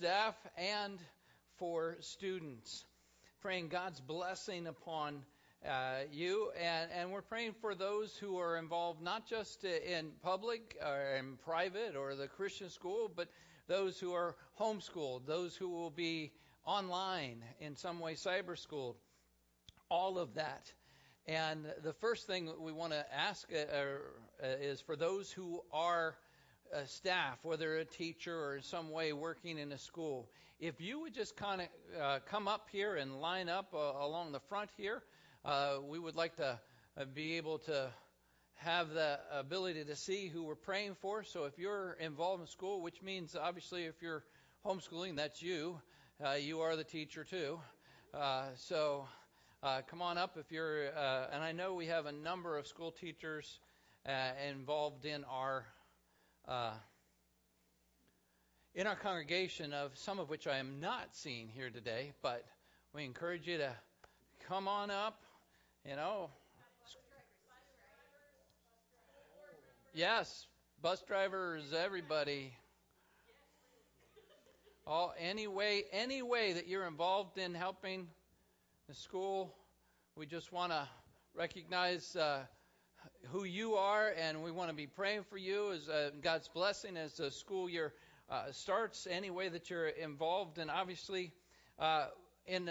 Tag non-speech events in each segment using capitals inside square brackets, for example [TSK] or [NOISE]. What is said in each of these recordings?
staff and for students. Praying God's blessing upon uh, you, and, and we're praying for those who are involved not just in public or in private or the Christian school, but those who are homeschooled, those who will be online in some way, cyber schooled, all of that. And the first thing we want to ask uh, uh, is for those who are uh, staff, whether a teacher or in some way working in a school, if you would just kind of uh, come up here and line up uh, along the front here, uh, we would like to be able to have the ability to see who we're praying for. So if you're involved in school, which means obviously if you're homeschooling, that's you. Uh, you are the teacher too. Uh, so uh, come on up if you're. Uh, and I know we have a number of school teachers uh, involved in our uh, in our congregation, of some of which I am not seeing here today. But we encourage you to come on up. You know, Yes, bus drivers, everybody. All any way, any way that you're involved in helping the school, we just want to recognize uh, who you are, and we want to be praying for you as uh, God's blessing as the school year uh, starts. Any way that you're involved, and obviously, uh, in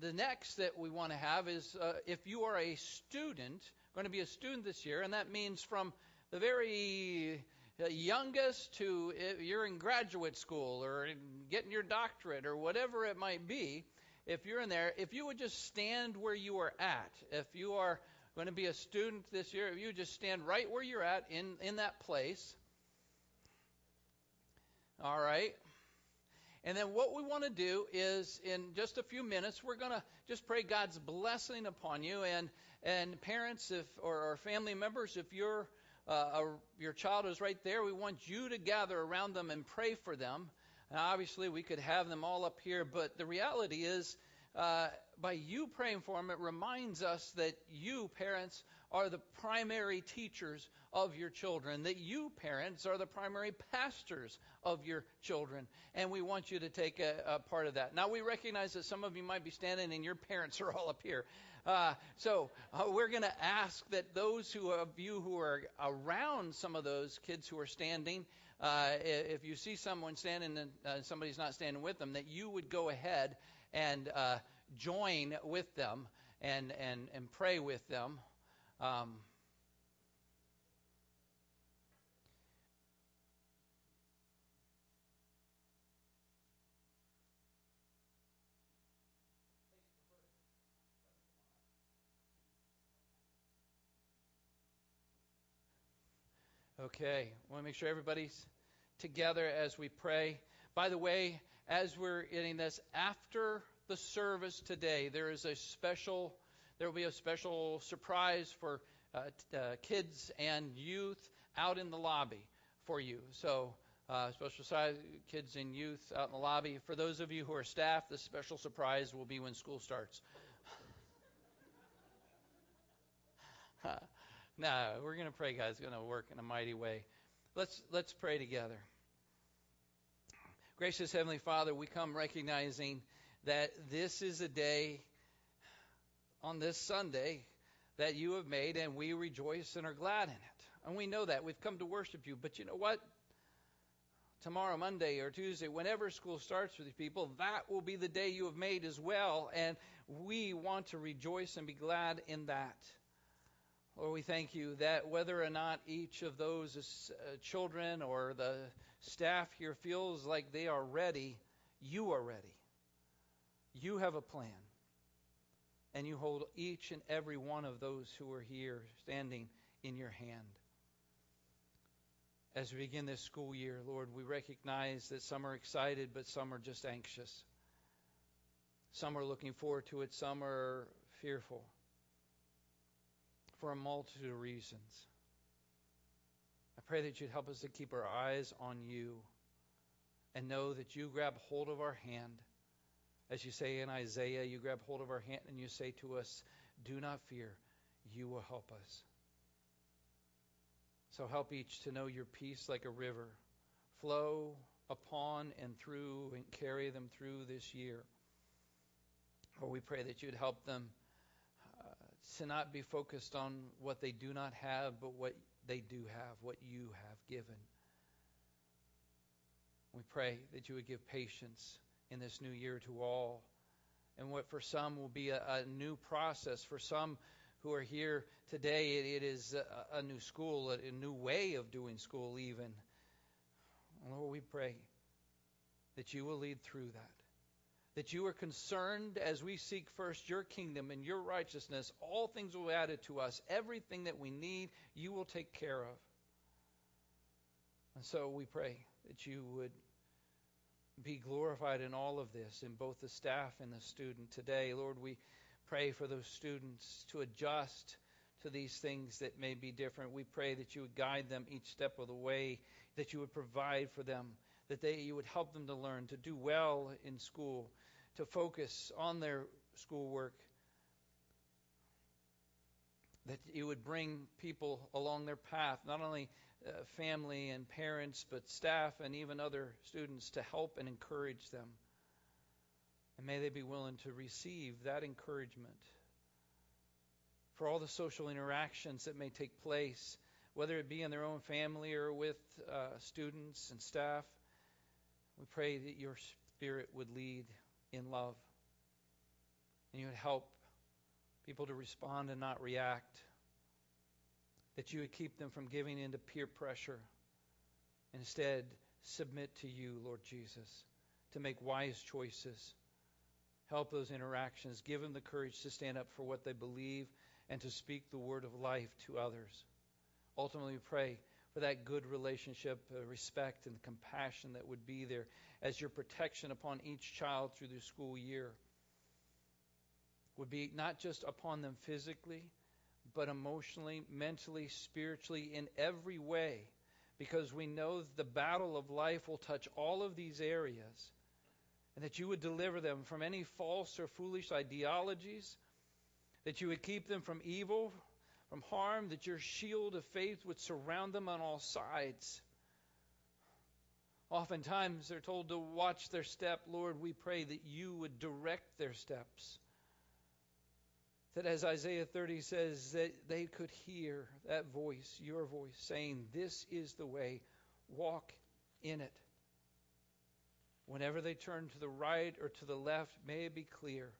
the next that we want to have is uh, if you are a student, going to be a student this year, and that means from the very youngest to you're in graduate school or getting your doctorate or whatever it might be, if you're in there, if you would just stand where you are at, if you are going to be a student this year, if you just stand right where you're at in, in that place. All right. And then what we want to do is in just a few minutes, we're going to just pray God's blessing upon you. And, and parents if, or, or family members, if you're uh, your child is right there, we want you to gather around them and pray for them. And obviously, we could have them all up here, but the reality is, uh, by you praying for them, it reminds us that you, parents, are the primary teachers of your children, that you, parents, are the primary pastors of your children, and we want you to take a, a part of that. Now, we recognize that some of you might be standing and your parents are all up here. Uh, so uh, we're going to ask that those who of you who are around some of those kids who are standing, uh, if you see someone standing and uh, somebody's not standing with them, that you would go ahead and uh, join with them and and and pray with them. Um, Okay, I want to make sure everybody's together as we pray. By the way, as we're getting this, after the service today, there is a special, there will be a special surprise for uh, t- uh, kids and youth out in the lobby for you. So, uh, special size kids and youth out in the lobby. For those of you who are staff, the special surprise will be when school starts. [LAUGHS] No, we're going to pray God's going to work in a mighty way. Let's let's pray together. Gracious Heavenly Father, we come recognizing that this is a day on this Sunday that you have made, and we rejoice and are glad in it. And we know that. We've come to worship you. But you know what? Tomorrow, Monday, or Tuesday, whenever school starts for these people, that will be the day you have made as well. And we want to rejoice and be glad in that. Lord, we thank you that whether or not each of those uh, children or the staff here feels like they are ready, you are ready. You have a plan. And you hold each and every one of those who are here standing in your hand. As we begin this school year, Lord, we recognize that some are excited, but some are just anxious. Some are looking forward to it, some are fearful for a multitude of reasons. I pray that you'd help us to keep our eyes on you and know that you grab hold of our hand. As you say in Isaiah, you grab hold of our hand and you say to us, Do not fear, you will help us. So help each to know your peace like a river flow upon and through and carry them through this year. Or we pray that you'd help them uh, to not be focused on what they do not have, but what they do have, what you have given. We pray that you would give patience in this new year to all. And what for some will be a, a new process. For some who are here today, it, it is a, a, new school, a, a new way of doing school, even. Lord, we pray that you will lead through that. That you are concerned as we seek first your kingdom and your righteousness, all things will be added to us. Everything that we need, you will take care of. And so we pray that you would be glorified in all of this, in both the staff and the student. Today, Lord, we pray for those students to adjust to these things that may be different. We pray that you would guide them each step of the way, that you would provide for them, that they you would help them to learn, to do well in school, to focus on their schoolwork, that you would bring people along their path, not only uh, family and parents, but staff and even other students to help and encourage them. And may they be willing to receive that encouragement for all the social interactions that may take place, whether it be in their own family or with uh, students and staff. We pray that your Spirit would lead in love and you would help people to respond and not react that you would keep them from giving in to peer pressure. Instead, submit to you, Lord Jesus, to make wise choices. Help those interactions. Give them the courage to stand up for what they believe and to speak the word of life to others. Ultimately, we pray for that good relationship, uh, respect, and compassion that would be there as your protection upon each child through the school year would be not just upon them physically, but emotionally, mentally, spiritually, in every way, because we know the battle of life will touch all of these areas, and that you would deliver them from any false or foolish ideologies, that you would keep them from evil, from harm, that your shield of faith would surround them on all sides. Oftentimes they're told to watch their step. Lord, we pray that you would direct their steps that as Isaiah 30 says, that they could hear that voice, your voice, saying, This is the way, walk in it. Whenever they turn to the right or to the left, may it be clear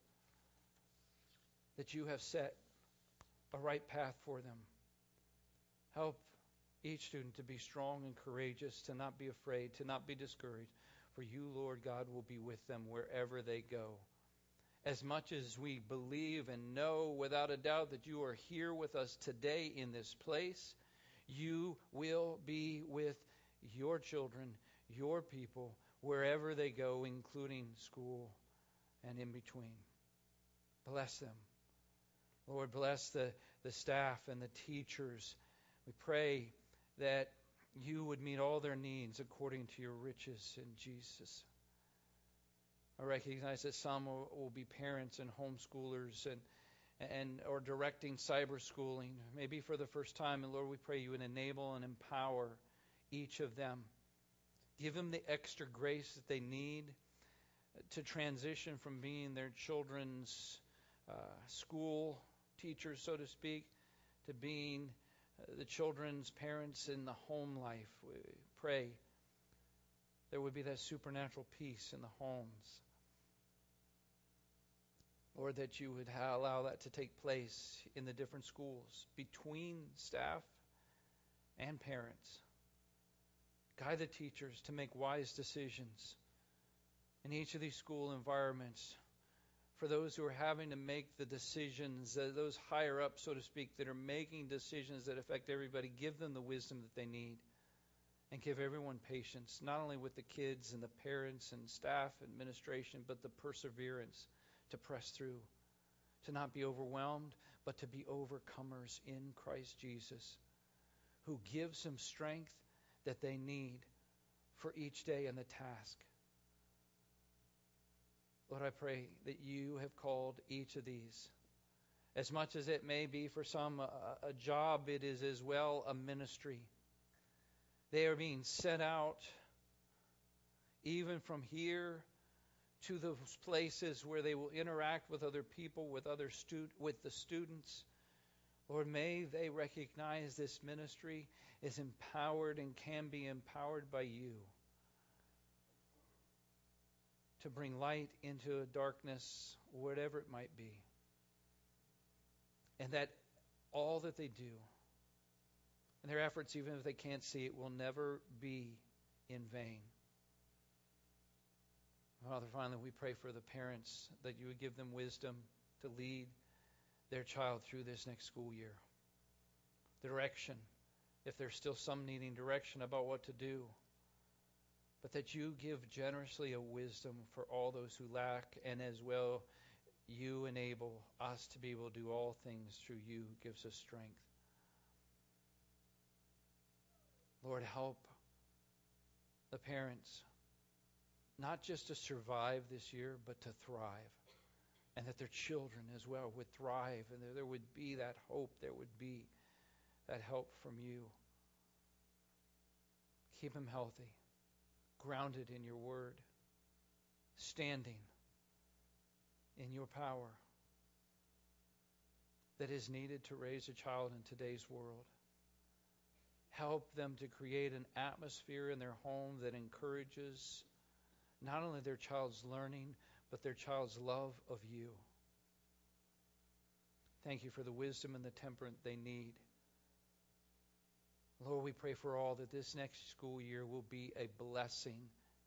that you have set a right path for them. Help each student to be strong and courageous, to not be afraid, to not be discouraged, for you, Lord God, will be with them wherever they go as much as we believe and know without a doubt that you are here with us today in this place, you will be with your children, your people, wherever they go, including school and in between. Bless them. Lord, bless the, the staff and the teachers. We pray that you would meet all their needs according to your riches in Jesus. I recognize that some will, will be parents and homeschoolers and and or directing cyber schooling, maybe for the first time. And Lord, we pray you would enable and empower each of them. Give them the extra grace that they need to transition from being their children's uh, school teachers, so to speak, to being uh, the children's parents in the home life. We pray there would be that supernatural peace in the homes. Lord, that you would allow that to take place in the different schools between staff and parents. Guide the teachers to make wise decisions in each of these school environments. For those who are having to make the decisions, uh, those higher up, so to speak, that are making decisions that affect everybody, give them the wisdom that they need and give everyone patience, not only with the kids and the parents and staff, administration, but the perseverance to press through, to not be overwhelmed, but to be overcomers in Christ Jesus, who gives them strength that they need for each day and the task. Lord, I pray that you have called each of these. As much as it may be for some a, a job, it is as well a ministry. They are being sent out even from here to those places where they will interact with other people, with other stu- with the students. Lord, may they recognize this ministry is empowered and can be empowered by you to bring light into darkness, whatever it might be. And that all that they do, and their efforts, even if they can't see it, will never be in vain. Father, finally, we pray for the parents that you would give them wisdom to lead their child through this next school year. Direction, if there's still some needing direction about what to do, but that you give generously a wisdom for all those who lack, and as well, you enable us to be able to do all things through you, who gives us strength. Lord, help the parents not just to survive this year, but to thrive. And that their children as well would thrive, and there would be that hope, there would be that help from you. Keep them healthy, grounded in your word, standing in your power that is needed to raise a child in today's world. Help them to create an atmosphere in their home that encourages not only their child's learning, but their child's love of you. Thank you for the wisdom and the temperance they need. Lord, we pray for all that this next school year will be a blessing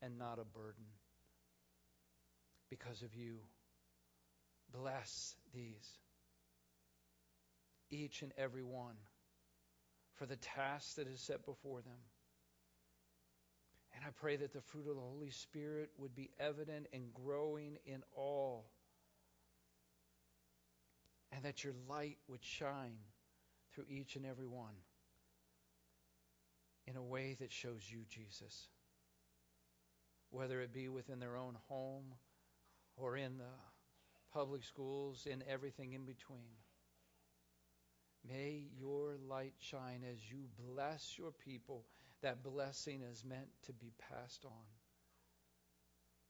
and not a burden because of you. Bless these, each and every one, for the task that is set before them. And I pray that the fruit of the Holy Spirit would be evident and growing in all. And that your light would shine through each and every one in a way that shows you, Jesus. Whether it be within their own home or in the public schools, in everything in between. May your light shine as you bless your people that blessing is meant to be passed on.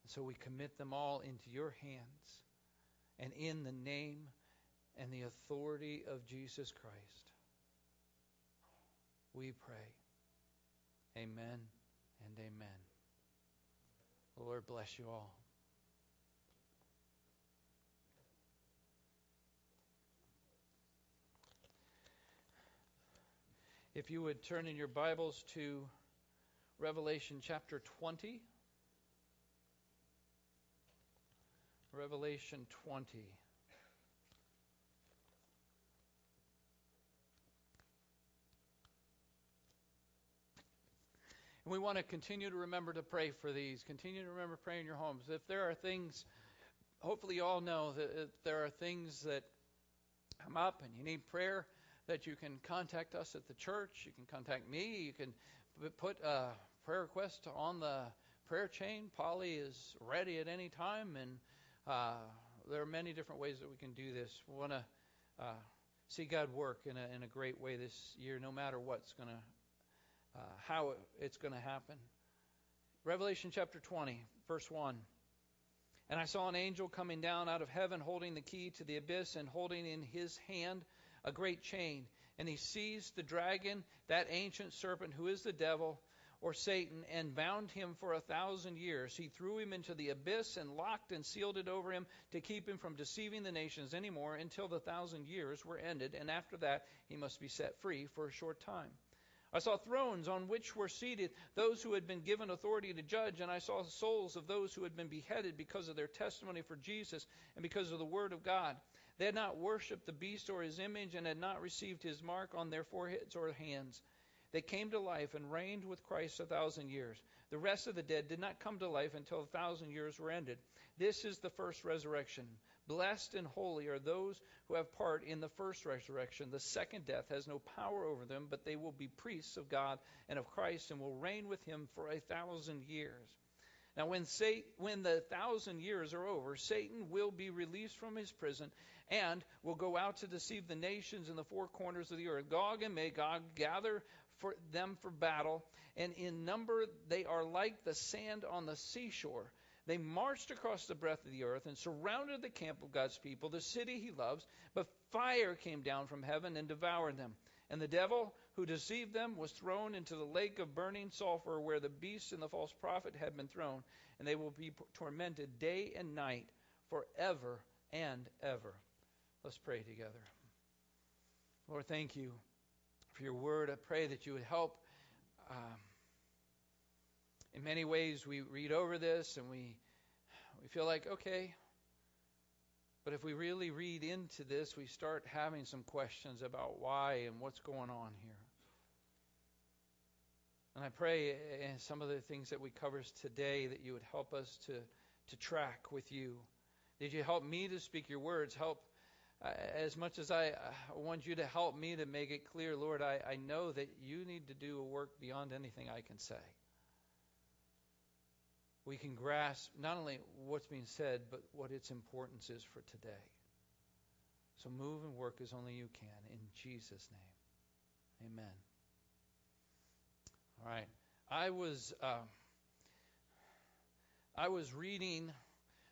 And so we commit them all into your hands. And in the name and the authority of Jesus Christ, we pray. Amen and amen. Lord bless you all. If you would turn in your Bibles to Revelation chapter 20. Revelation 20. And we want to continue to remember to pray for these. Continue to remember pray in your homes. If there are things, hopefully you all know that there are things that come up and you need prayer, that you can contact us at the church. You can contact me. You can put a prayer request on the prayer chain. Polly is ready at any time, and uh, there are many different ways that we can do this. We want to uh, see God work in a, in a great way this year, no matter what's going to, uh, how it's going to happen. Revelation chapter 20, verse 1. And I saw an angel coming down out of heaven holding the key to the abyss and holding in his hand a great chain. And he seized the dragon, that ancient serpent who is the devil or Satan, and bound him for a thousand years. He threw him into the abyss and locked and sealed it over him to keep him from deceiving the nations anymore until the thousand years were ended. And after that, he must be set free for a short time. I saw thrones on which were seated those who had been given authority to judge, and I saw the souls of those who had been beheaded because of their testimony for Jesus and because of the word of God. They had not worshipped the beast or his image and had not received his mark on their foreheads or hands. They came to life and reigned with Christ a thousand years. The rest of the dead did not come to life until a thousand years were ended. This is the first resurrection. Blessed and holy are those who have part in the first resurrection. The second death has no power over them, but they will be priests of God and of Christ and will reign with him for a thousand years. Now, when, when the thousand years are over, Satan will be released from his prison and will go out to deceive the nations in the four corners of the earth. Gog and Magog gather for them for battle, and in number they are like the sand on the seashore. They marched across the breadth of the earth and surrounded the camp of God's people, the city he loves. But fire came down from heaven and devoured them. And the devil who deceived them was thrown into the lake of burning sulfur where the beast and the false prophet had been thrown. And they will be tormented day and night forever and ever. Let's pray together. Lord, thank you for your word. I pray that you would help. Um, in many ways, we read over this and we we feel like okay, but if we really read into this, we start having some questions about why and what's going on here. And I pray in some of the things that we cover today that you would help us to to track with you. Did you help me to speak your words? Help eh, as much as I want you to help me to make it clear, Lord, I, I know that you need to do a work beyond anything I can say. We can grasp not only what's being said, but what its importance is for today. So move and work as only you can. In Jesus' name. Amen. All right. I was uh, I was reading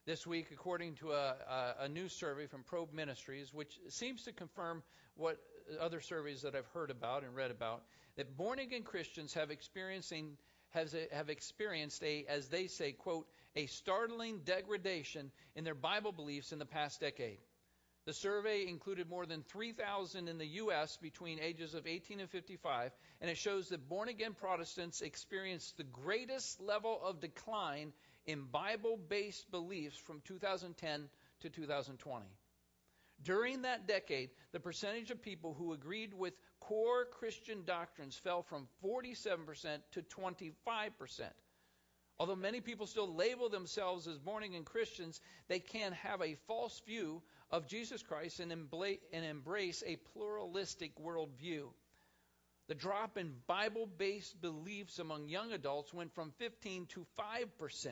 this week, according to a, a, a new survey from Probe Ministries, which seems to confirm what other surveys that I've heard about and read about, that born again Christians have experiencing has a, have experienced a, as they say, quote, a startling degradation in their Bible beliefs in the past decade. The survey included more than 3,000 in the U.S. between ages of 18 and 55, and it shows that born again Protestants experienced the greatest level of decline in Bible based beliefs from 2010 to 2020. During that decade, the percentage of people who agreed with core Christian doctrines fell from 47% to 25%. Although many people still label themselves as born again Christians, they can have a false view of Jesus Christ and, embrace a pluralistic worldview. The drop in Bible based beliefs among young adults went from 15 to 5%.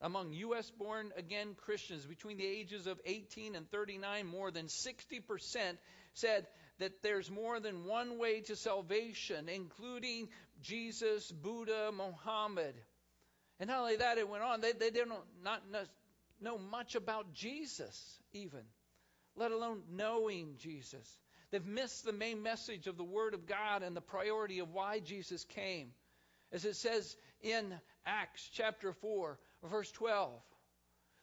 Among U.S. born again Christians between the ages of 18 and 39, more than 60% said that there's more than one way to salvation, including Jesus, Buddha, Muhammad. And not only that, it went on. They, they didn't not know much about Jesus, even, let alone knowing Jesus. They've missed the main message of the Word of God and the priority of why Jesus came. As it says in Acts chapter 4, verse 12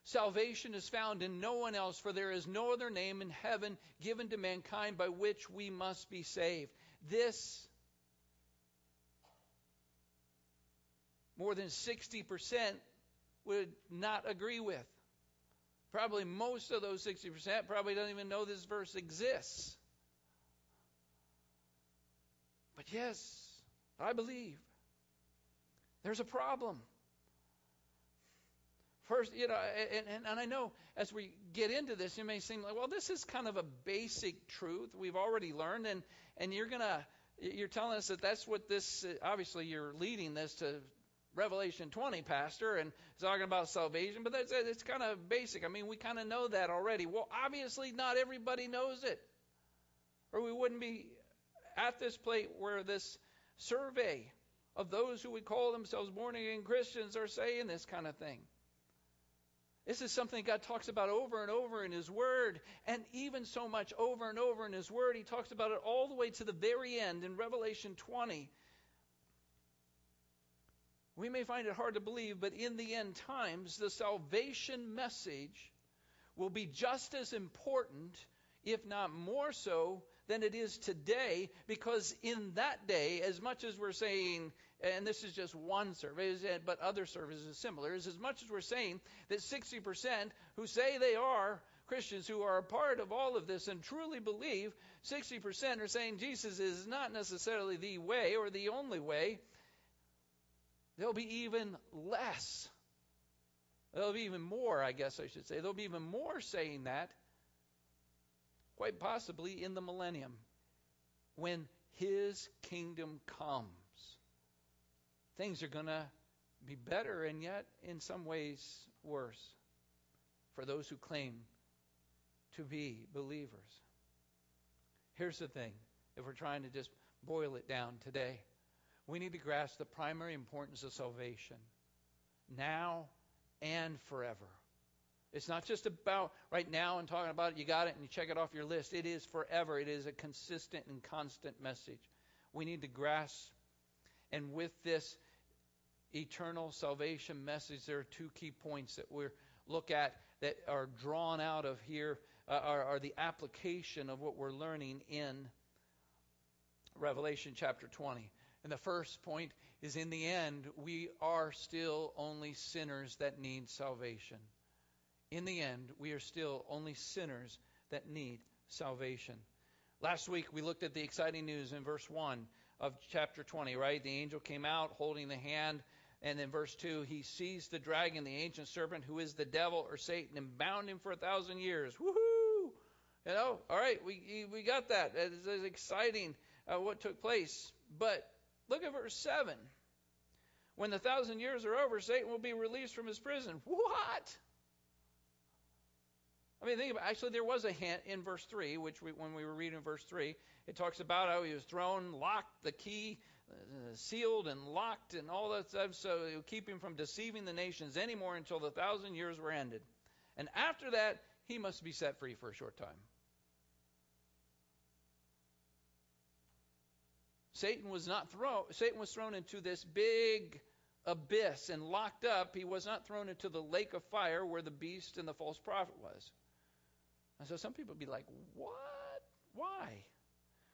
Salvation is found in no one else, for there is no other name in heaven given to mankind by which we must be saved. This, more than 60% would not agree with. Probably most of those 60% probably don't even know this verse exists. But yes, I believe there's a problem. First, you know, and, and, and I know as we get into this, it may seem like, well, this is kind of a basic truth we've already learned, and and you're gonna, you're telling us that that's what this. Obviously, you're leading this to Revelation 20, Pastor, and talking about salvation, but that's it's kind of basic. I mean, we kind of know that already. Well, obviously, not everybody knows it, or we wouldn't be at this plate where this survey of those who would call themselves born again Christians are saying this kind of thing. This is something God talks about over and over in His Word, and even so much over and over in His Word. He talks about it all the way to the very end in Revelation 20. We may find it hard to believe, but in the end times, the salvation message will be just as important, if not more so, than it is today, because in that day, as much as we're saying and this is just one survey, but other are similar, is as much as we're saying that 60% who say they are Christians who are a part of all of this and truly believe, 60% are saying Jesus is not necessarily the way or the only way. There'll be even less. There'll be even more, I guess I should say. There'll be even more saying that, quite possibly in the millennium, when his kingdom comes things are going to be better and yet in some ways worse for those who claim to be believers. Here's the thing if we're trying to just boil it down today. We need to grasp the primary importance of salvation now and forever. It's not just about right now and talking about it, you got it and you check it off your list. It is forever. It is a consistent and constant message. We need to grasp. And with this eternal salvation message, there are two key points that we look at that are drawn out of here, uh, are, are the application of what we're learning in Revelation chapter 20. And the first point is in the end, we are still only sinners that need salvation. In the end, we are still only sinners that need salvation. Last week, we looked at the exciting news in verse 1 of chapter 20, right? The angel came out holding the hand. And in verse 2, he seized the dragon, the ancient serpent, who is the devil or Satan, and bound him for a thousand years. Woohoo! You know, all right, we, we got that. It's, exciting uh, what took place. But look at verse 7. When the thousand years are over, Satan will be released from his prison. What? I mean, think about It. actually there was a hint in verse 3, which we, when we were reading verse 3, it talks about how he was thrown, locked, the key uh, sealed and locked and all that stuff, so it would keep him from deceiving the nations anymore until the thousand years were ended. And after that, he must be set free for a short time. Satan was not thrown Satan was thrown into this big abyss and locked up. He was not thrown into the lake of fire where the beast and the false prophet was. And so some people would be like, What? Why?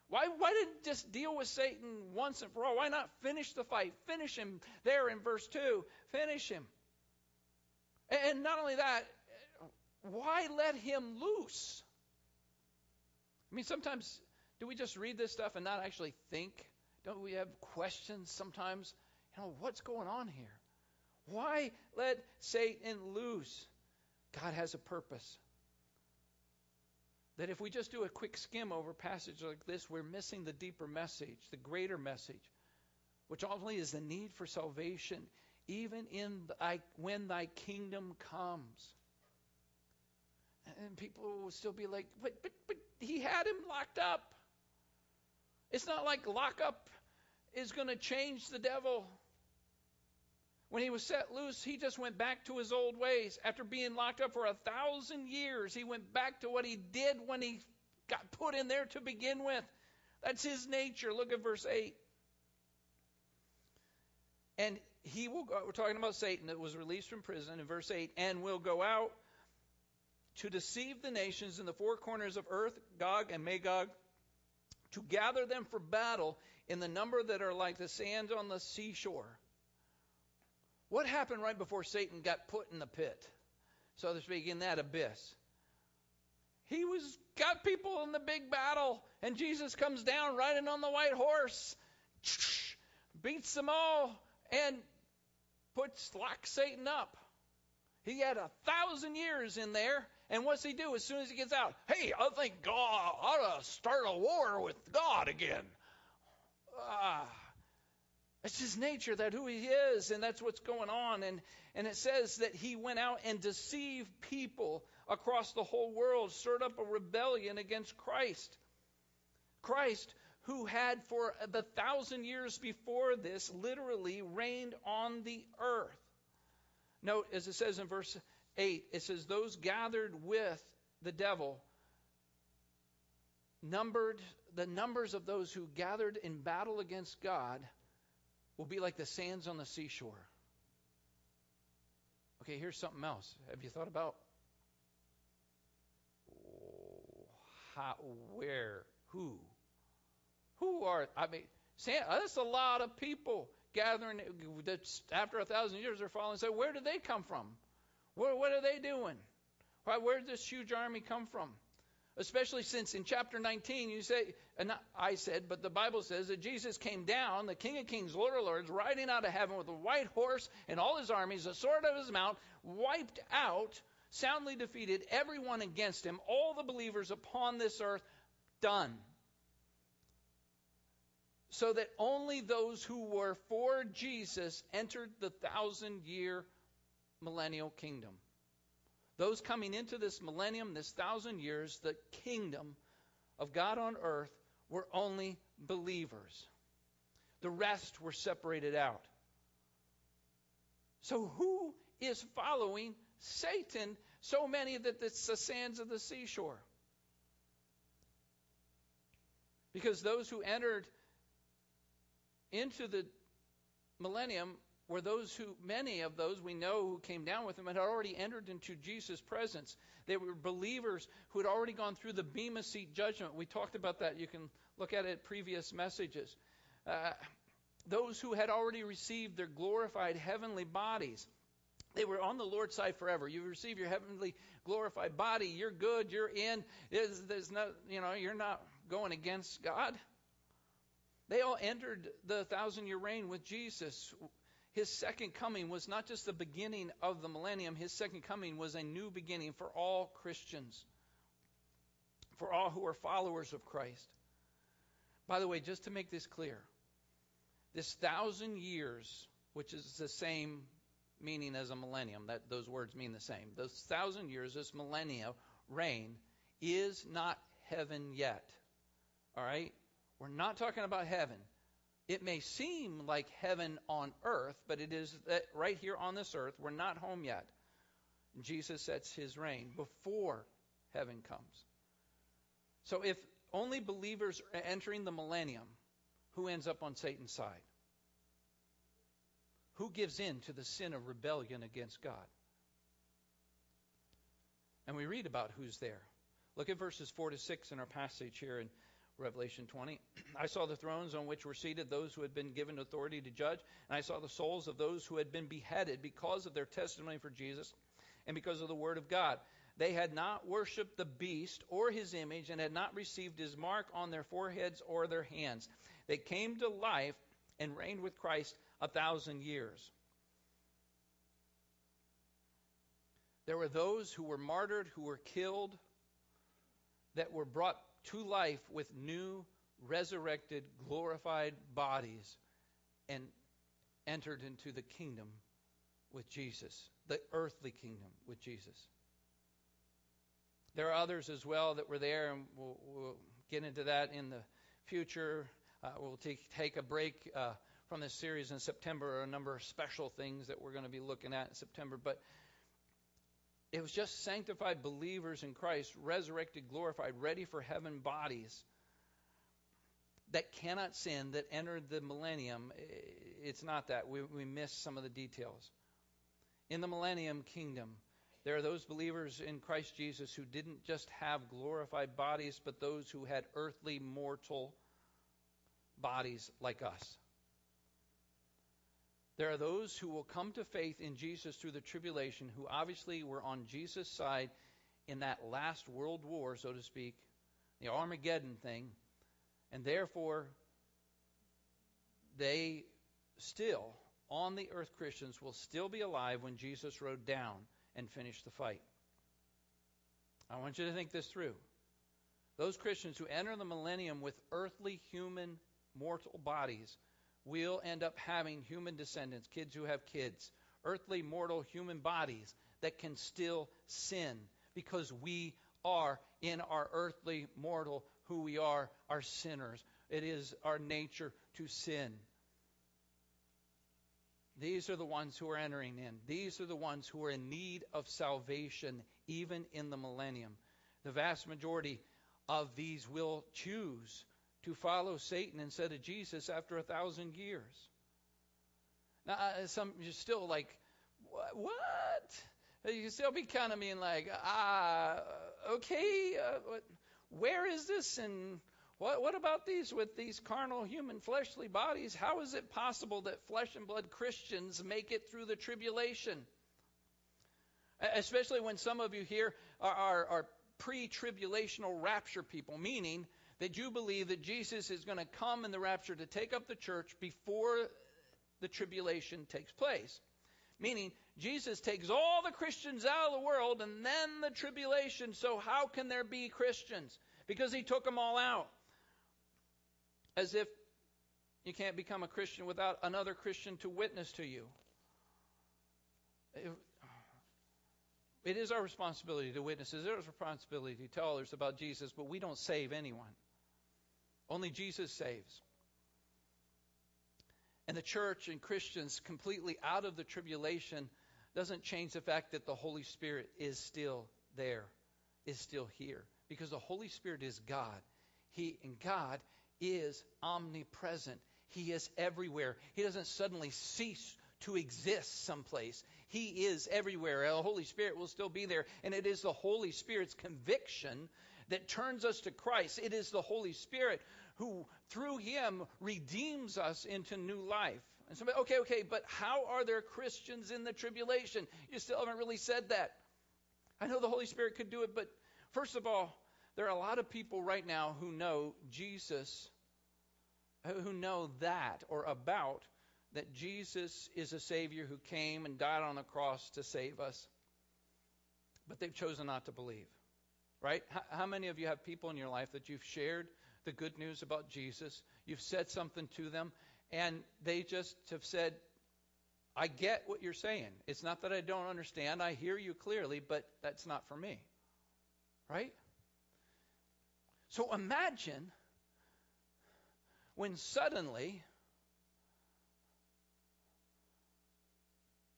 Why, why didn't just deal with Satan once and for all? Why not finish the fight? Finish him there in verse 2. Finish him. And not only that, why let him loose? I mean, sometimes do we just read this stuff and not actually think? Don't we have questions sometimes? You know, what's going on here? Why let Satan loose? God has a purpose that if we just do a quick skim over a passage like this, we're missing the deeper message, the greater message, which ultimately is the need for salvation, even in thy, when thy kingdom comes. And people will still be like, but, but, but he had him locked up. It's not like lockup is going to change the devil. When he was set loose, he just went back to his old ways. After being locked up for a thousand years, he went back to what he did when he got put in there to begin with. That's his nature. Look at verse 8. And he will go, we're talking about Satan that was released from prison in verse 8, and will go out to deceive the nations in the four corners of earth, Gog and Magog, to gather them for battle in the number that are like the sands on the seashore. What happened right before Satan got put in the pit, so to speak, in that abyss? He was got people in the big battle, and Jesus comes down riding on the white horse, [TSK] beats them all, and puts locks Satan up. He had a thousand years in there, and what's he do as soon as he gets out? Hey, I think God ought to start a war with God again. Ah, it's his nature, that who he is, and that's what's going on. And, and it says that he went out and deceived people across the whole world, stirred up a rebellion against Christ. Christ, who had for the thousand years before this literally reigned on the earth. Note, as it says in verse 8, it says, Those gathered with the devil numbered the numbers of those who gathered in battle against God will be like the sands on the seashore. Okay, here's something else. Have you thought about how, where, who? Who are, I mean, that's a lot of people gathering after a thousand years they're falling. So where did they come from? What are they doing? Why, where did this huge army come from? Especially since in chapter 19, you say, and I said, but the Bible says that Jesus came down, the King of Kings, Lord of Lords, riding out of heaven with a white horse and all his armies, the sword of his mouth, wiped out, soundly defeated everyone against him, all the believers upon this earth, done. So that only those who were for Jesus entered the thousand year millennial kingdom. Those coming into this millennium, this thousand years, the kingdom of God on earth were only believers. The rest were separated out. So who is following Satan so many that it's the sands of the seashore? Because those who entered into the millennium were those who, many of those we know who came down with him, had already entered into Jesus' presence. They were believers who had already gone through the Bema Seat judgment. We talked about that. You can look at it previous messages. Uh, those who had already received their glorified heavenly bodies. They were on the Lord's side forever. You receive your heavenly glorified body. You're good. You're in. There's, there's no, you know, you're not going against God. They all entered the thousand year reign with Jesus. His second coming was not just the beginning of the millennium, his second coming was a new beginning for all Christians, for all who are followers of Christ. By the way, just to make this clear, this thousand years, which is the same meaning as a millennium, that those words mean the same. Those thousand years, this millennium reign, is not heaven yet. All right? We're not talking about heaven. It may seem like heaven on earth, but it is that right here on this earth. We're not home yet. Jesus sets his reign before heaven comes. So if only believers are entering the millennium, who ends up on Satan's side? Who gives in to the sin of rebellion against God? And we read about who's there. Look at verses 4 to 6 in our passage here in Revelation 20. I saw the thrones on which were seated those who had been given authority to judge, and I saw the souls of those who had been beheaded because of their testimony for Jesus and because of the word of God. They had not worshipped the beast or his image and had not received his mark on their foreheads or their hands. They came to life and reigned with Christ a thousand years. There were those who were martyred, who were killed, that were brought to life with new, resurrected, glorified bodies and entered into the kingdom with Jesus, the earthly kingdom with Jesus. There are others as well that were there, and we'll, we'll get into that in the future. Uh, we'll take, take a break uh, from this series in September, a number of special things that we're going to be looking at in September. But it was just sanctified believers in Christ, resurrected, glorified, ready for heaven bodies that cannot sin, that entered the millennium. It's not that. We, we miss some of the details. In the millennium kingdom, there are those believers in Christ Jesus who didn't just have glorified bodies, but those who had earthly, mortal bodies like us. There are those who will come to faith in Jesus through the tribulation, who obviously were on Jesus' side in that last world war, so to speak, the Armageddon thing, and therefore they still, on the earth Christians, will still be alive when Jesus rode down and finished the fight. I want you to think this through. Those Christians who enter the millennium with earthly, human, mortal bodies we'll end up having human descendants, kids who have kids, earthly, mortal human bodies that can still sin because we are in our earthly, mortal, who we are, are sinners. It is our nature to sin. These are the ones who are entering in. These are the ones who are in need of salvation, even in the millennium. The vast majority of these will choose to follow Satan instead of Jesus after a thousand years. Now, some you're still like, what? You still be kind of being like, ah, okay, uh, where is this and what, what about these with these carnal, human, fleshly bodies? How is it possible that flesh and blood Christians make it through the tribulation? Especially when some of you here are, are, are pre tribulational rapture people, meaning that you believe that Jesus is going to come in the rapture to take up the church before the tribulation takes place. Meaning, Jesus takes all the Christians out of the world and then the tribulation. So, how can there be Christians? Because he took them all out. As if you can't become a Christian without another Christian to witness to you. It is our responsibility to witness. It is our responsibility to tell others about Jesus, but we don't save anyone. Only Jesus saves. And the church and Christians completely out of the tribulation doesn't change the fact that the Holy Spirit is still there, is still here. Because the Holy Spirit is God. He and God is omnipresent. He is everywhere. He doesn't suddenly cease to exist someplace. He is everywhere. The Holy Spirit will still be there. And it is the Holy Spirit's conviction that turns us to Christ. It is the Holy Spirit who, through Him, redeems us into new life. And somebody, okay, okay, but how are there Christians in the tribulation? You still haven't really said that. I know the Holy Spirit could do it, but first of all, there are a lot of people right now who know Jesus, who know that or about that Jesus is a Savior who came and died on the cross to save us, but they've chosen not to believe. Right? How many of you have people in your life that you've shared the good news about Jesus? You've said something to them, and they just have said, I get what you're saying. It's not that I don't understand. I hear you clearly, but that's not for me. Right? So imagine when suddenly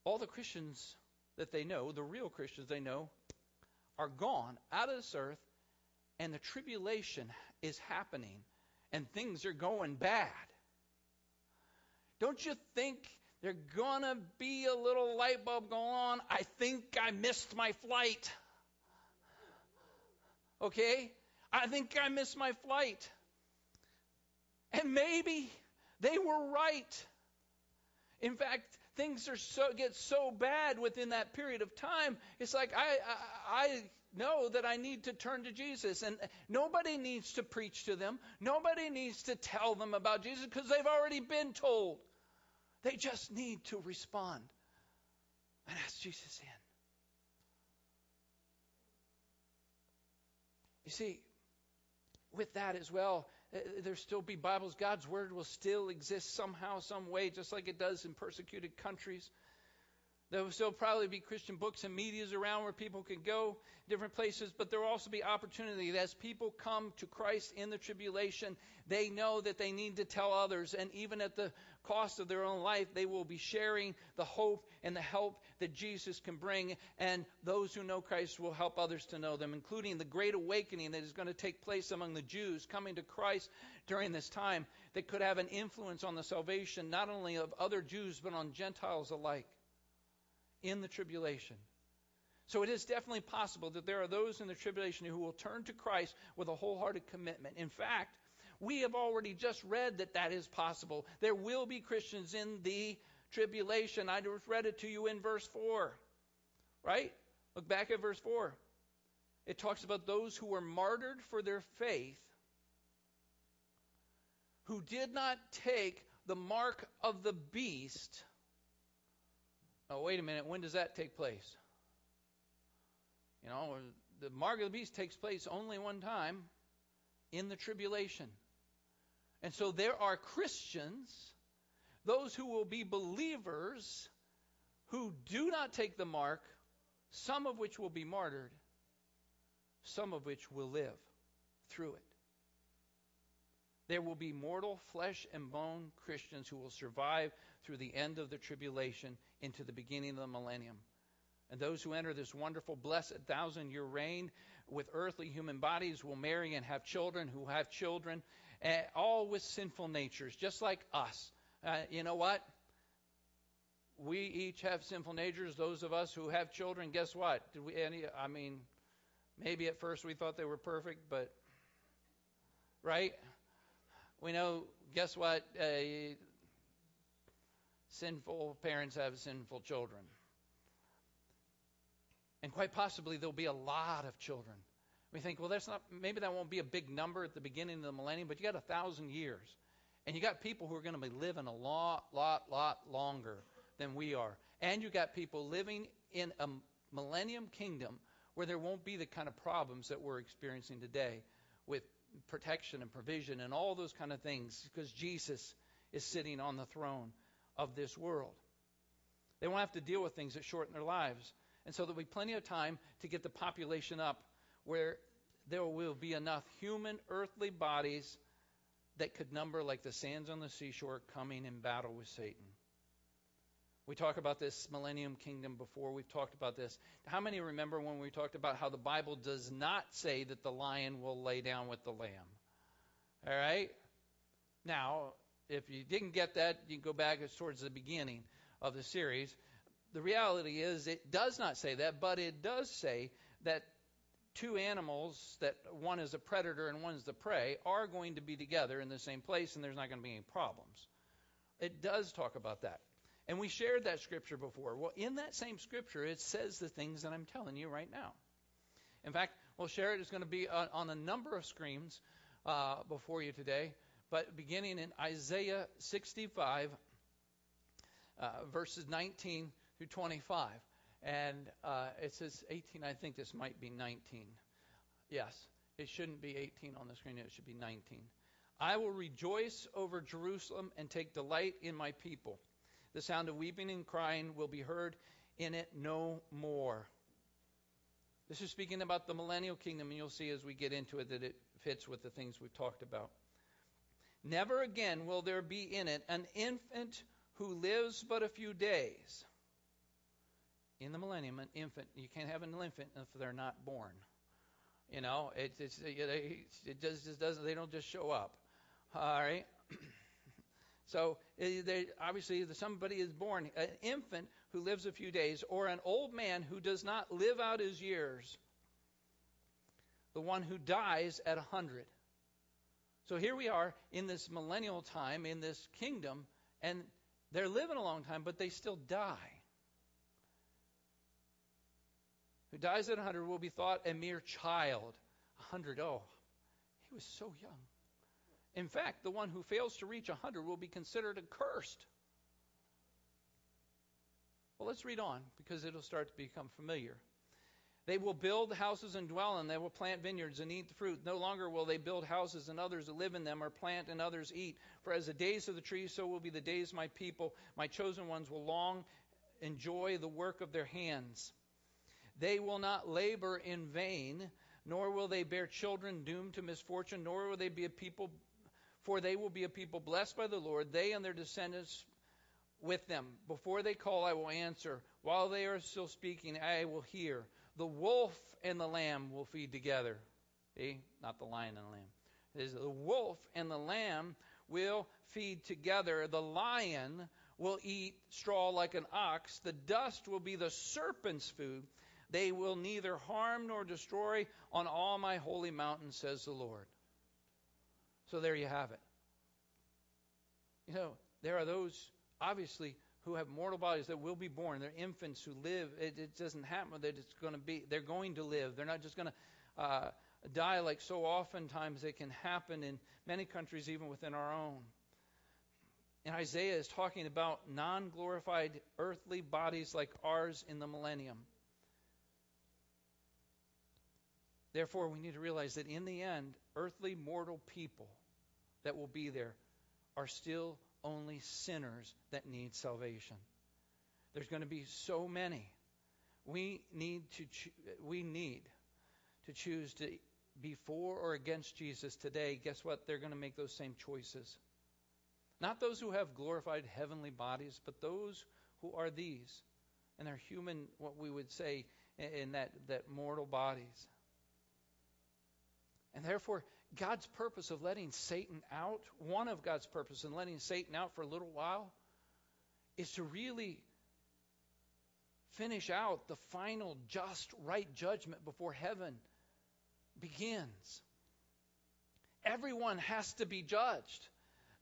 all the Christians that they know, the real Christians they know, are gone out of this earth, and the tribulation is happening, and things are going bad. Don't you think there's gonna be a little light bulb going on? I think I missed my flight. Okay? I think I missed my flight. And maybe they were right. In fact, things are so get so bad within that period of time. It's like I, I, I know that I need to turn to Jesus, and nobody needs to preach to them. Nobody needs to tell them about Jesus because they've already been told. They just need to respond and ask Jesus in. You see, with that as well, uh, there still be Bibles. God's Word will still exist somehow, some way, just like it does in persecuted countries. There will still probably be Christian books and medias around where people can go different places, but there will also be opportunity. That as people come to Christ in the tribulation, they know that they need to tell others, and even at the cost of their own life, they will be sharing the hope and the help that Jesus can bring, and those who know Christ will help others to know them, including the great awakening that is going to take place among the Jews coming to Christ during this time that could have an influence on the salvation not only of other Jews but on Gentiles alike in the tribulation. So it is definitely possible that there are those in the tribulation who will turn to Christ with a wholehearted commitment. In fact, we have already just read that that is possible. There will be Christians in the tribulation. I just read it to you in verse 4. Right? Look back at verse 4. It talks about those who were martyred for their faith, who did not take the mark of the beast Oh, wait a minute. When does that take place? You know, the mark of the beast takes place only one time in the tribulation. And so there are Christians, those who will be believers, who do not take the mark, some of which will be martyred, some of which will live through it. There will be mortal flesh and bone Christians who will survive through the end of the tribulation into the beginning of the millennium. And those who enter this wonderful, blessed thousand year reign with earthly human bodies will marry and have children who have children, uh, all with sinful natures, just like us. Uh, you know what? We each have sinful natures. Those of us who have children, guess what? Did we any? I mean, maybe at first we thought they were perfect, but right? We know. Guess what? Uh, sinful parents have sinful children. And quite possibly there'll be a lot of children. We think, well, that's not, maybe that won't be a big number at the beginning of the millennium, but you got a thousand years. And you got people who are going to be living a lot, lot, lot longer than we are. And you got people living in a millennium kingdom where there won't be the kind of problems that we're experiencing today with protection and provision and all those kind of things because Jesus is sitting on the throne of this world. They won't have to deal with things that shorten their lives. And so there'll be plenty of time to get the population up where there will be enough human earthly bodies that could number like the sands on the seashore coming in battle with Satan. We talk about this millennium kingdom before. We've talked about this. How many remember when we talked about how the Bible does not say that the lion will lay down with the lamb? All right? Now, if you didn't get that, you can go back towards the beginning of the series. The reality is, it does not say that, but it does say that two animals, that one is a predator and one is the prey, are going to be together in the same place, and there's not going to be any problems. It does talk about that. And we shared that scripture before. Well, in that same scripture, it says the things that I'm telling you right now. In fact, we'll share it. It's going to be on, on a number of screens uh, before you today, but beginning in Isaiah 65, uh, verses 19 through 25. And uh, it says 18. I think this might be 19. Yes, it shouldn't be 18 on the screen. It should be 19. I will rejoice over Jerusalem and take delight in my people. The sound of weeping and crying will be heard in it no more. This is speaking about the millennial kingdom, and you'll see as we get into it that it fits with the things we've talked about. Never again will there be in it an infant who lives but a few days. In the millennium, an infant, you can't have an infant if they're not born. You know, it, it's, it just, just doesn't, they don't just show up. All right? [COUGHS] so eh, they, obviously, somebody is born, an infant who lives a few days, or an old man who does not live out his years, the one who dies at a hundred. So here we are in this millennial time, in this kingdom, and they're living a long time, but they still die. Who dies at 100 will be thought a mere child. 100, oh, he was so young. In fact, the one who fails to reach 100 will be considered accursed. Well, let's read on because it'll start to become familiar. They will build houses and dwell in. them. They will plant vineyards and eat the fruit. No longer will they build houses and others live in them, or plant and others eat. For as the days of the trees, so will be the days of my people. My chosen ones will long enjoy the work of their hands. They will not labor in vain, nor will they bear children doomed to misfortune, nor will they be a people, for they will be a people blessed by the Lord, they and their descendants with them. Before they call, I will answer. While they are still speaking, I will hear. The wolf and the lamb will feed together. See? Not the lion and the lamb. It is the wolf and the lamb will feed together. The lion will eat straw like an ox. The dust will be the serpent's food. They will neither harm nor destroy on all my holy mountain, says the Lord. So there you have it. You know, there are those, obviously, who have mortal bodies that will be born. They're infants who live. It, it doesn't happen that it's going to be. They're going to live. They're not just going to uh, die like so oftentimes it can happen in many countries, even within our own. And Isaiah is talking about non glorified earthly bodies like ours in the millennium. Therefore, we need to realize that in the end, earthly mortal people that will be there are still only sinners that need salvation. There's going to be so many. We need to cho- we need to choose to be for or against Jesus today. Guess what? They're going to make those same choices. Not those who have glorified heavenly bodies, but those who are these, and are human, what we would say, in that, that mortal bodies. And therefore, God's purpose of letting Satan out, one of God's purpose in letting Satan out for a little while, is to really finish out the final just right judgment before heaven begins. Everyone has to be judged.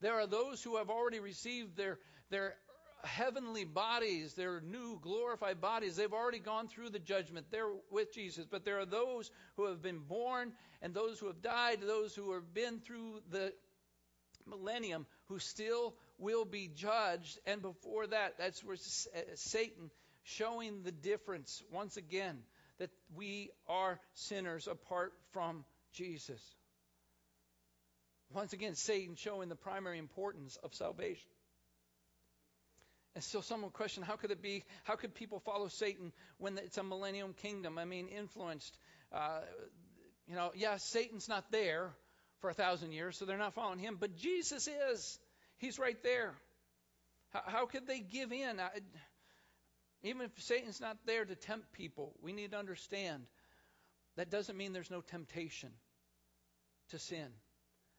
There are those who have already received their, their heavenly bodies, their new glorified bodies. They've already gone through the judgment. They're with Jesus. But there are those who have been born and those who have died, those who have been through the millennium who still will be judged. And before that, that's where Satan showing the difference once again that we are sinners apart from Jesus. Once again, Satan showing the primary importance of salvation. And so someone will question, how could it be, how could people follow Satan when it's a millennium kingdom? I mean, influenced. Uh, you know, yeah, Satan's not there for a thousand years, so they're not following him. But Jesus is. He's right there. How, how could they give in? I, even if Satan's not there to tempt people, we need to understand that doesn't mean there's no temptation to sin.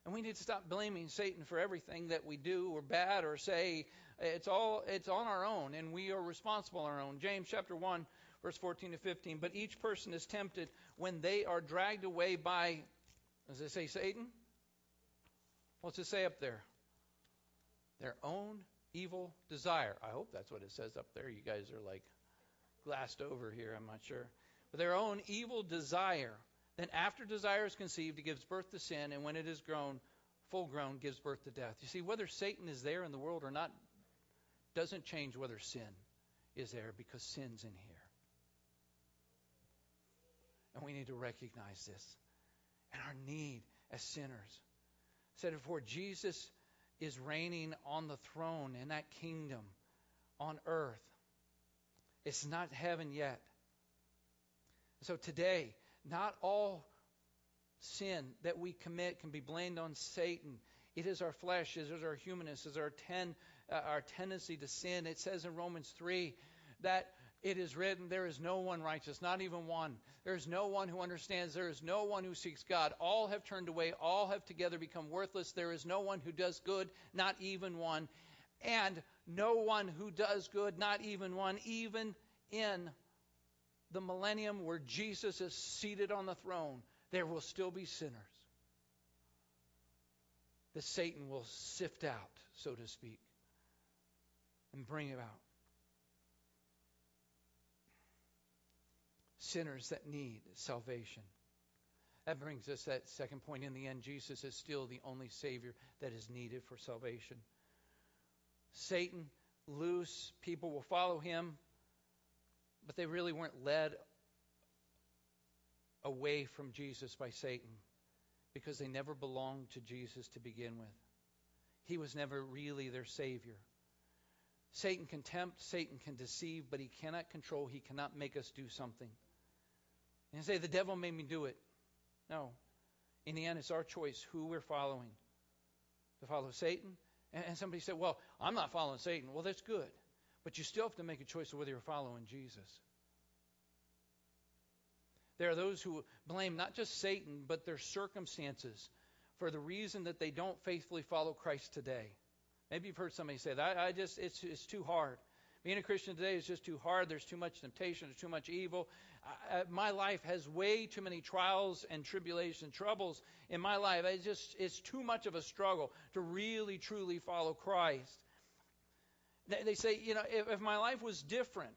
And we need to stop blaming Satan for everything that we do or bad or say. It's all it's on our own and we are responsible on our own. James chapter 1 verse 14 to 15. But each person is tempted when they are dragged away by does it say Satan? What's it say up there? Their own evil desire. I hope that's what it says up there. You guys are like glassed over here, I'm not sure. But their own evil desire then, after desire is conceived, it gives birth to sin, and when it is grown, full grown, gives birth to death. You see, whether Satan is there in the world or not doesn't change whether sin is there because sin's in here. And we need to recognize this and our need as sinners. Said before, Jesus is reigning on the throne in that kingdom on earth. It's not heaven yet. So today, not all sin that we commit can be blamed on Satan. It is our flesh, it is our humanness, it is our, ten, uh, our tendency to sin. It says in Romans 3 that it is written, There is no one righteous, not even one. There is no one who understands. There is no one who seeks God. All have turned away. All have together become worthless. There is no one who does good, not even one. And no one who does good, not even one, even in the millennium where Jesus is seated on the throne, there will still be sinners that Satan will sift out, so to speak, and bring about. Sinners that need salvation. That brings us that second point. In the end, Jesus is still the only Savior that is needed for salvation. Satan, loose, people will follow him but they really weren't led away from Jesus by Satan because they never belonged to Jesus to begin with. He was never really their Savior. Satan can tempt, Satan can deceive, but he cannot control, he cannot make us do something. And you say, the devil made me do it. No. In the end, it's our choice who we're following. To follow Satan. And somebody said, well, I'm not following Satan. Well, that's good. But you still have to make a choice of whether you're following Jesus. There are those who blame not just Satan, but their circumstances for the reason that they don't faithfully follow Christ today. Maybe you've heard somebody say that. I, just, it's, it's too hard. Being a Christian today is just too hard. There's too much temptation. There's too much evil. I, my life has way too many trials and tribulations, troubles in my life. It's just, it's too much of a struggle to really, truly follow Christ. They say, you know, if, if my life was different,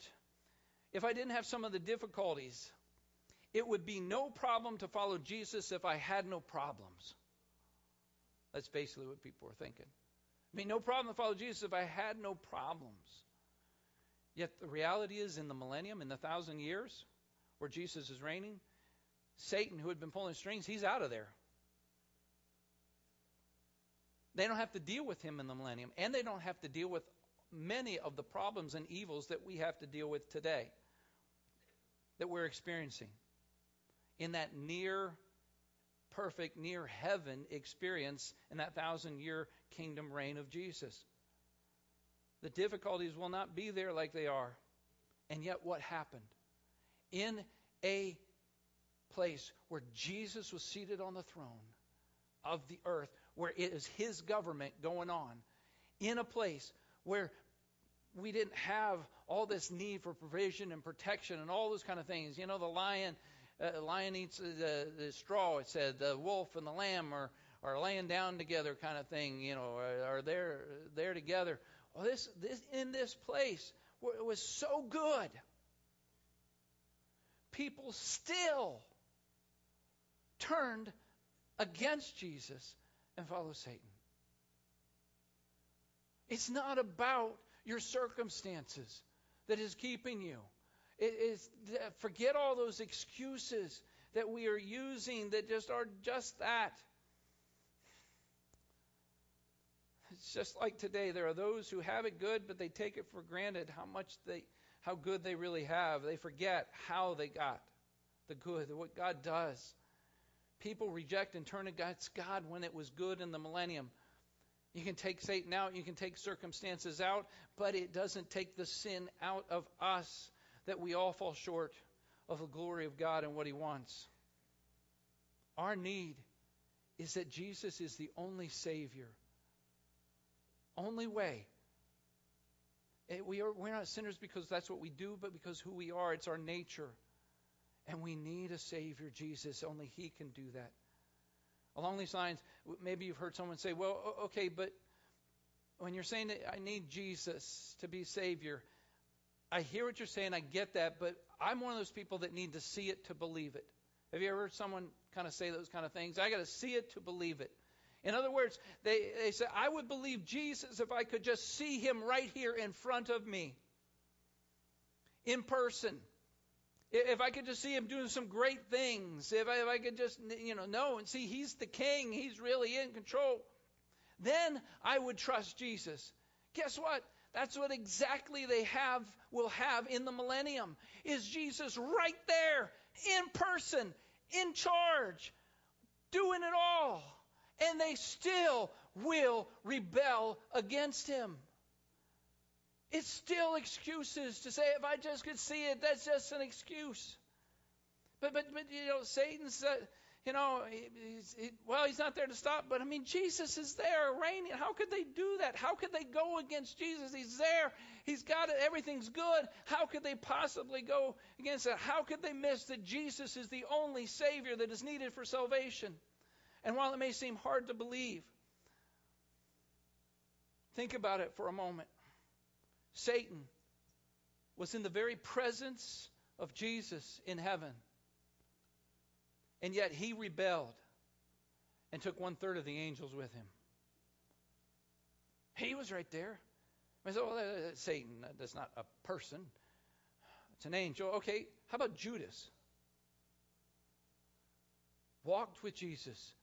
if I didn't have some of the difficulties, it would be no problem to follow Jesus if I had no problems. That's basically what people are thinking. I mean, no problem to follow Jesus if I had no problems. Yet the reality is, in the millennium, in the thousand years where Jesus is reigning, Satan, who had been pulling strings, he's out of there. They don't have to deal with him in the millennium, and they don't have to deal with many of the problems and evils that we have to deal with today, that we're experiencing. In that near perfect, near heaven experience in that thousand year kingdom reign of Jesus. The difficulties will not be there like they are. And yet, what happened? In a place where Jesus was seated on the throne of the earth, where it is his government going on, in a place where we didn't have all this need for provision and protection and all those kind of things. You know, the lion, uh, lion eats the, the straw. It said the wolf and the lamb are are laying down together, kind of thing. You know, are, are there there together. Well, this this in this place it was so good. People still turned against Jesus and followed Satan. It's not about your circumstances that is keeping you. It is forget all those excuses that we are using that just are just that. It's just like today. There are those who have it good, but they take it for granted how much they, how good they really have. They forget how they got the good, what God does people reject and turn against God when it was good in the millennium. You can take Satan out, you can take circumstances out, but it doesn't take the sin out of us that we all fall short of the glory of God and what He wants. Our need is that Jesus is the only Savior, only way. Eh, we are, we're not sinners because that's what we do, but because who we are. It's our nature. And we need a Savior, Jesus. Only He can do that. Along these lines, maybe you've heard someone say, well, okay, but when you're saying that I need Jesus to be Savior, I hear what you're saying, I get that, but I'm one of those people that need to see it to believe it. Have you ever heard someone kind of say those kind of things? I got to see it to believe it. In other words, they, they say, I would believe Jesus if I could just see him right here in front of me, in person. If I could just see him doing some great things, if I, if I could just, you know, know and see he's the king, he's really in control, then I would trust Jesus. Guess what? That's what exactly they have will have in the millennium. Is Jesus right there in person, in charge, doing it all. And they still will rebel against him. It's still excuses to say, if I just could see it, that's just an excuse. But, but, but you know, Satan's, said, you know, he's, he, well, he's not there to stop, but I mean, Jesus is there reigning. How could they do that? How could they go against Jesus? He's there. He's got it. Everything's good. How could they possibly go against that? How could they miss that Jesus is the only Savior that is needed for salvation? And while it may seem hard to believe, think about it for a moment. Satan was in the very presence of Jesus in heaven. And yet he rebelled and took one third of the angels with him. He was right there. I said, well, that's Satan. Uh, that's not a person. It's an angel. Okay, how about Judas? Walked with Jesus,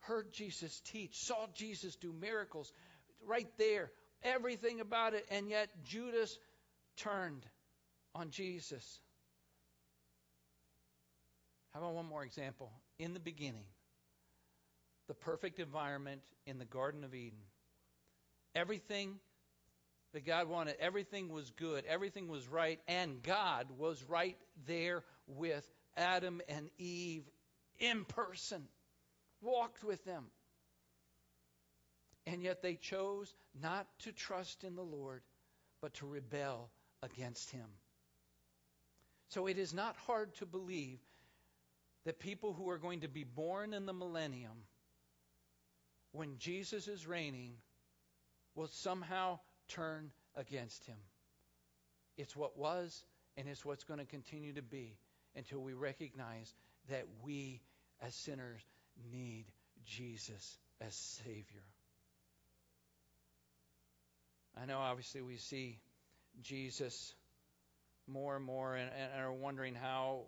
heard Jesus teach, saw Jesus do miracles right there, everything about it, and yet Judas turned on Jesus. How about one more example? In the beginning, the perfect environment in the Garden of Eden. Everything that God wanted, everything was good, everything was right, and God was right there with Adam and Eve in person, walked with them. And yet they chose not to trust in the Lord, but to rebel against Him. So it is not hard to believe that people who are going to be born in the millennium, when Jesus is reigning, will somehow turn against him. It's what was, and it's what's going to continue to be until we recognize that we, as sinners, need Jesus as Savior. I know, obviously, we see Jesus more and more and, and are wondering how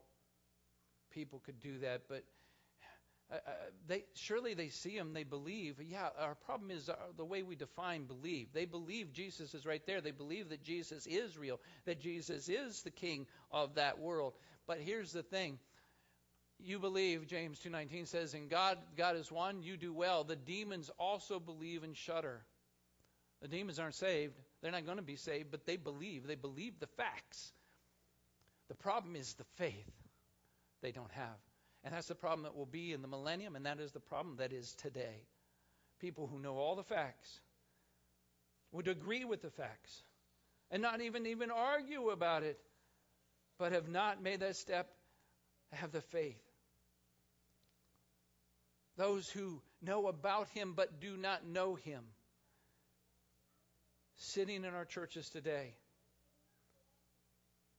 people could do that, but uh, uh, they surely they see him, they believe. Yeah, our problem is uh, the way we define believe. They believe Jesus is right there. They believe that Jesus is real, that Jesus is the King of that world. But here's the thing: you believe, James 2:19 says, "In God, God is one. You do well." The demons also believe and shudder. The demons aren't saved; they're not going to be saved, but they believe. They believe the facts. The problem is the faith they don't have. And that's the problem that will be in the millennium, and that is the problem that is today. People who know all the facts would agree with the facts and not even even argue about it, but have not made that step, have the faith. Those who know about him but do not know him. Sitting in our churches today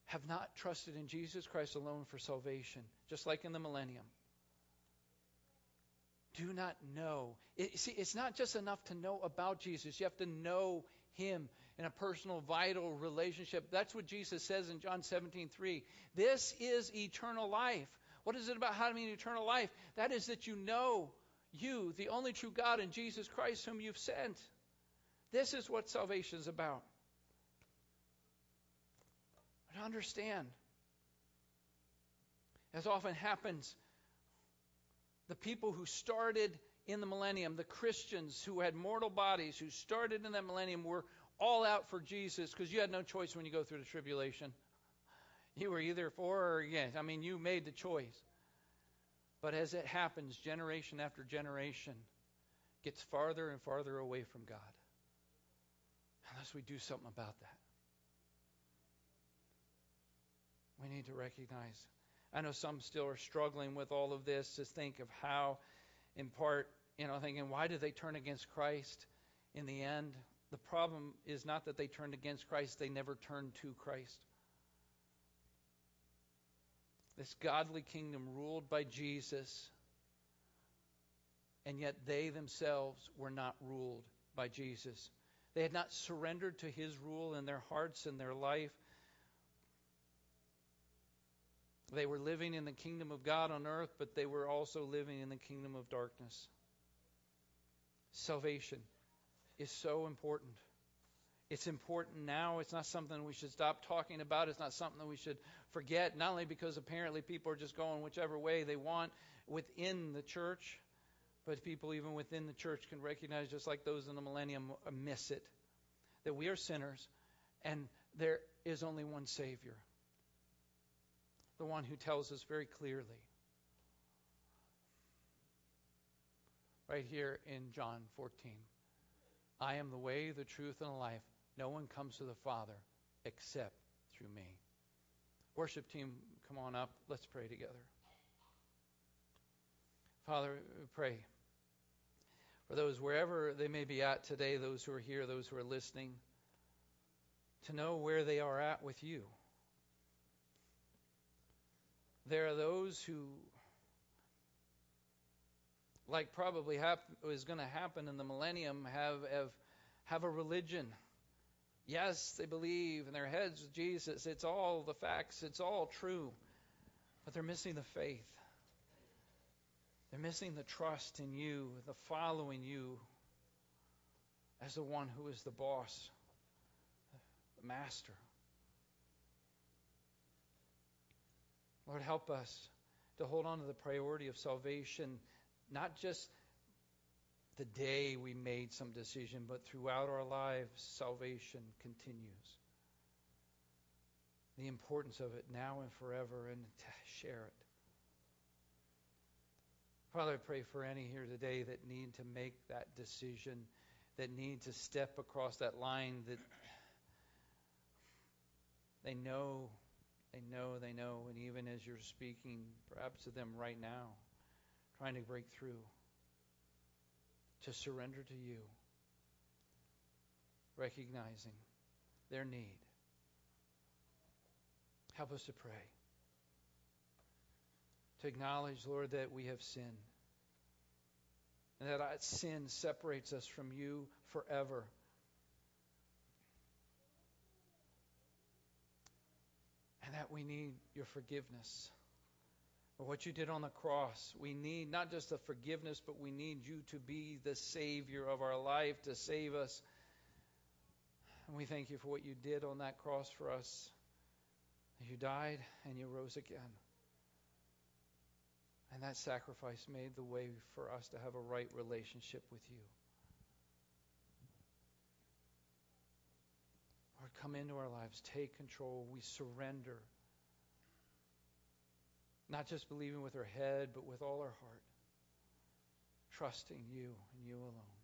have not trusted in Jesus Christ alone for salvation, just like in the millennium. Do not know. It, see, it's not just enough to know about Jesus. You have to know him in a personal, vital relationship. That's what Jesus says in John 17, 3. This is eternal life. What is it about having eternal life? That is that you know you, the only true God, and Jesus Christ, whom you've sent. This is what salvation is about. But understand, as often happens, the people who started in the millennium, the Christians who had mortal bodies, who started in that millennium, were all out for Jesus because you had no choice when you go through the tribulation. You were either for or against. I mean, you made the choice. But as it happens, generation after generation gets farther and farther away from God. Unless we do something about that. We need to recognize. I know some still are struggling with all of this to think of how, in part, you know, thinking, why did they turn against Christ in the end? The problem is not that they turned against Christ, they never turned to Christ. This godly kingdom ruled by Jesus, and yet they themselves were not ruled by Jesus. They had not surrendered to his rule in their hearts and their life. They were living in the kingdom of God on earth, but they were also living in the kingdom of darkness. Salvation is so important. It's important now. It's not something we should stop talking about. It's not something that we should forget, not only because apparently people are just going whichever way they want within the church, but people even within the church can recognize, just like those in the millennium, uh, miss it, that we are sinners and there is only one Savior the one who tells us very clearly. Right here in John 14 I am the way, the truth, and the life. No one comes to the Father except through me. Worship team, come on up. Let's pray together. Father, pray for those wherever they may be at today, those who are here, those who are listening, to know where they are at with you. There are those who, like probably hap- is going to happen in the millennium, have, have, have a religion. Yes, they believe in their heads Jesus. It's all the facts, it's all true. But they're missing the faith. They're missing the trust in you, the following you as the one who is the boss, the master. Lord, help us to hold on to the priority of salvation, not just the day we made some decision, but throughout our lives, salvation continues. The importance of it now and forever, and to share it. Father, I pray for any here today that need to make that decision, that need to step across that line, that they know they know, they know, and even as you're speaking, perhaps to them right now, trying to break through, to surrender to you, recognizing their need. Help us to pray. To acknowledge, Lord, that we have sinned. And that sin separates us from you forever. and that we need your forgiveness. For what you did on the cross, we need not just the forgiveness, but we need you to be the Savior of our life, to save us. And we thank you for what you did on that cross for us. You died and you rose again. And that sacrifice made the way for us to have a right relationship with you. Lord, come into our lives. Take control. We surrender. Not just believing with our head, but with all our heart. Trusting you and you alone.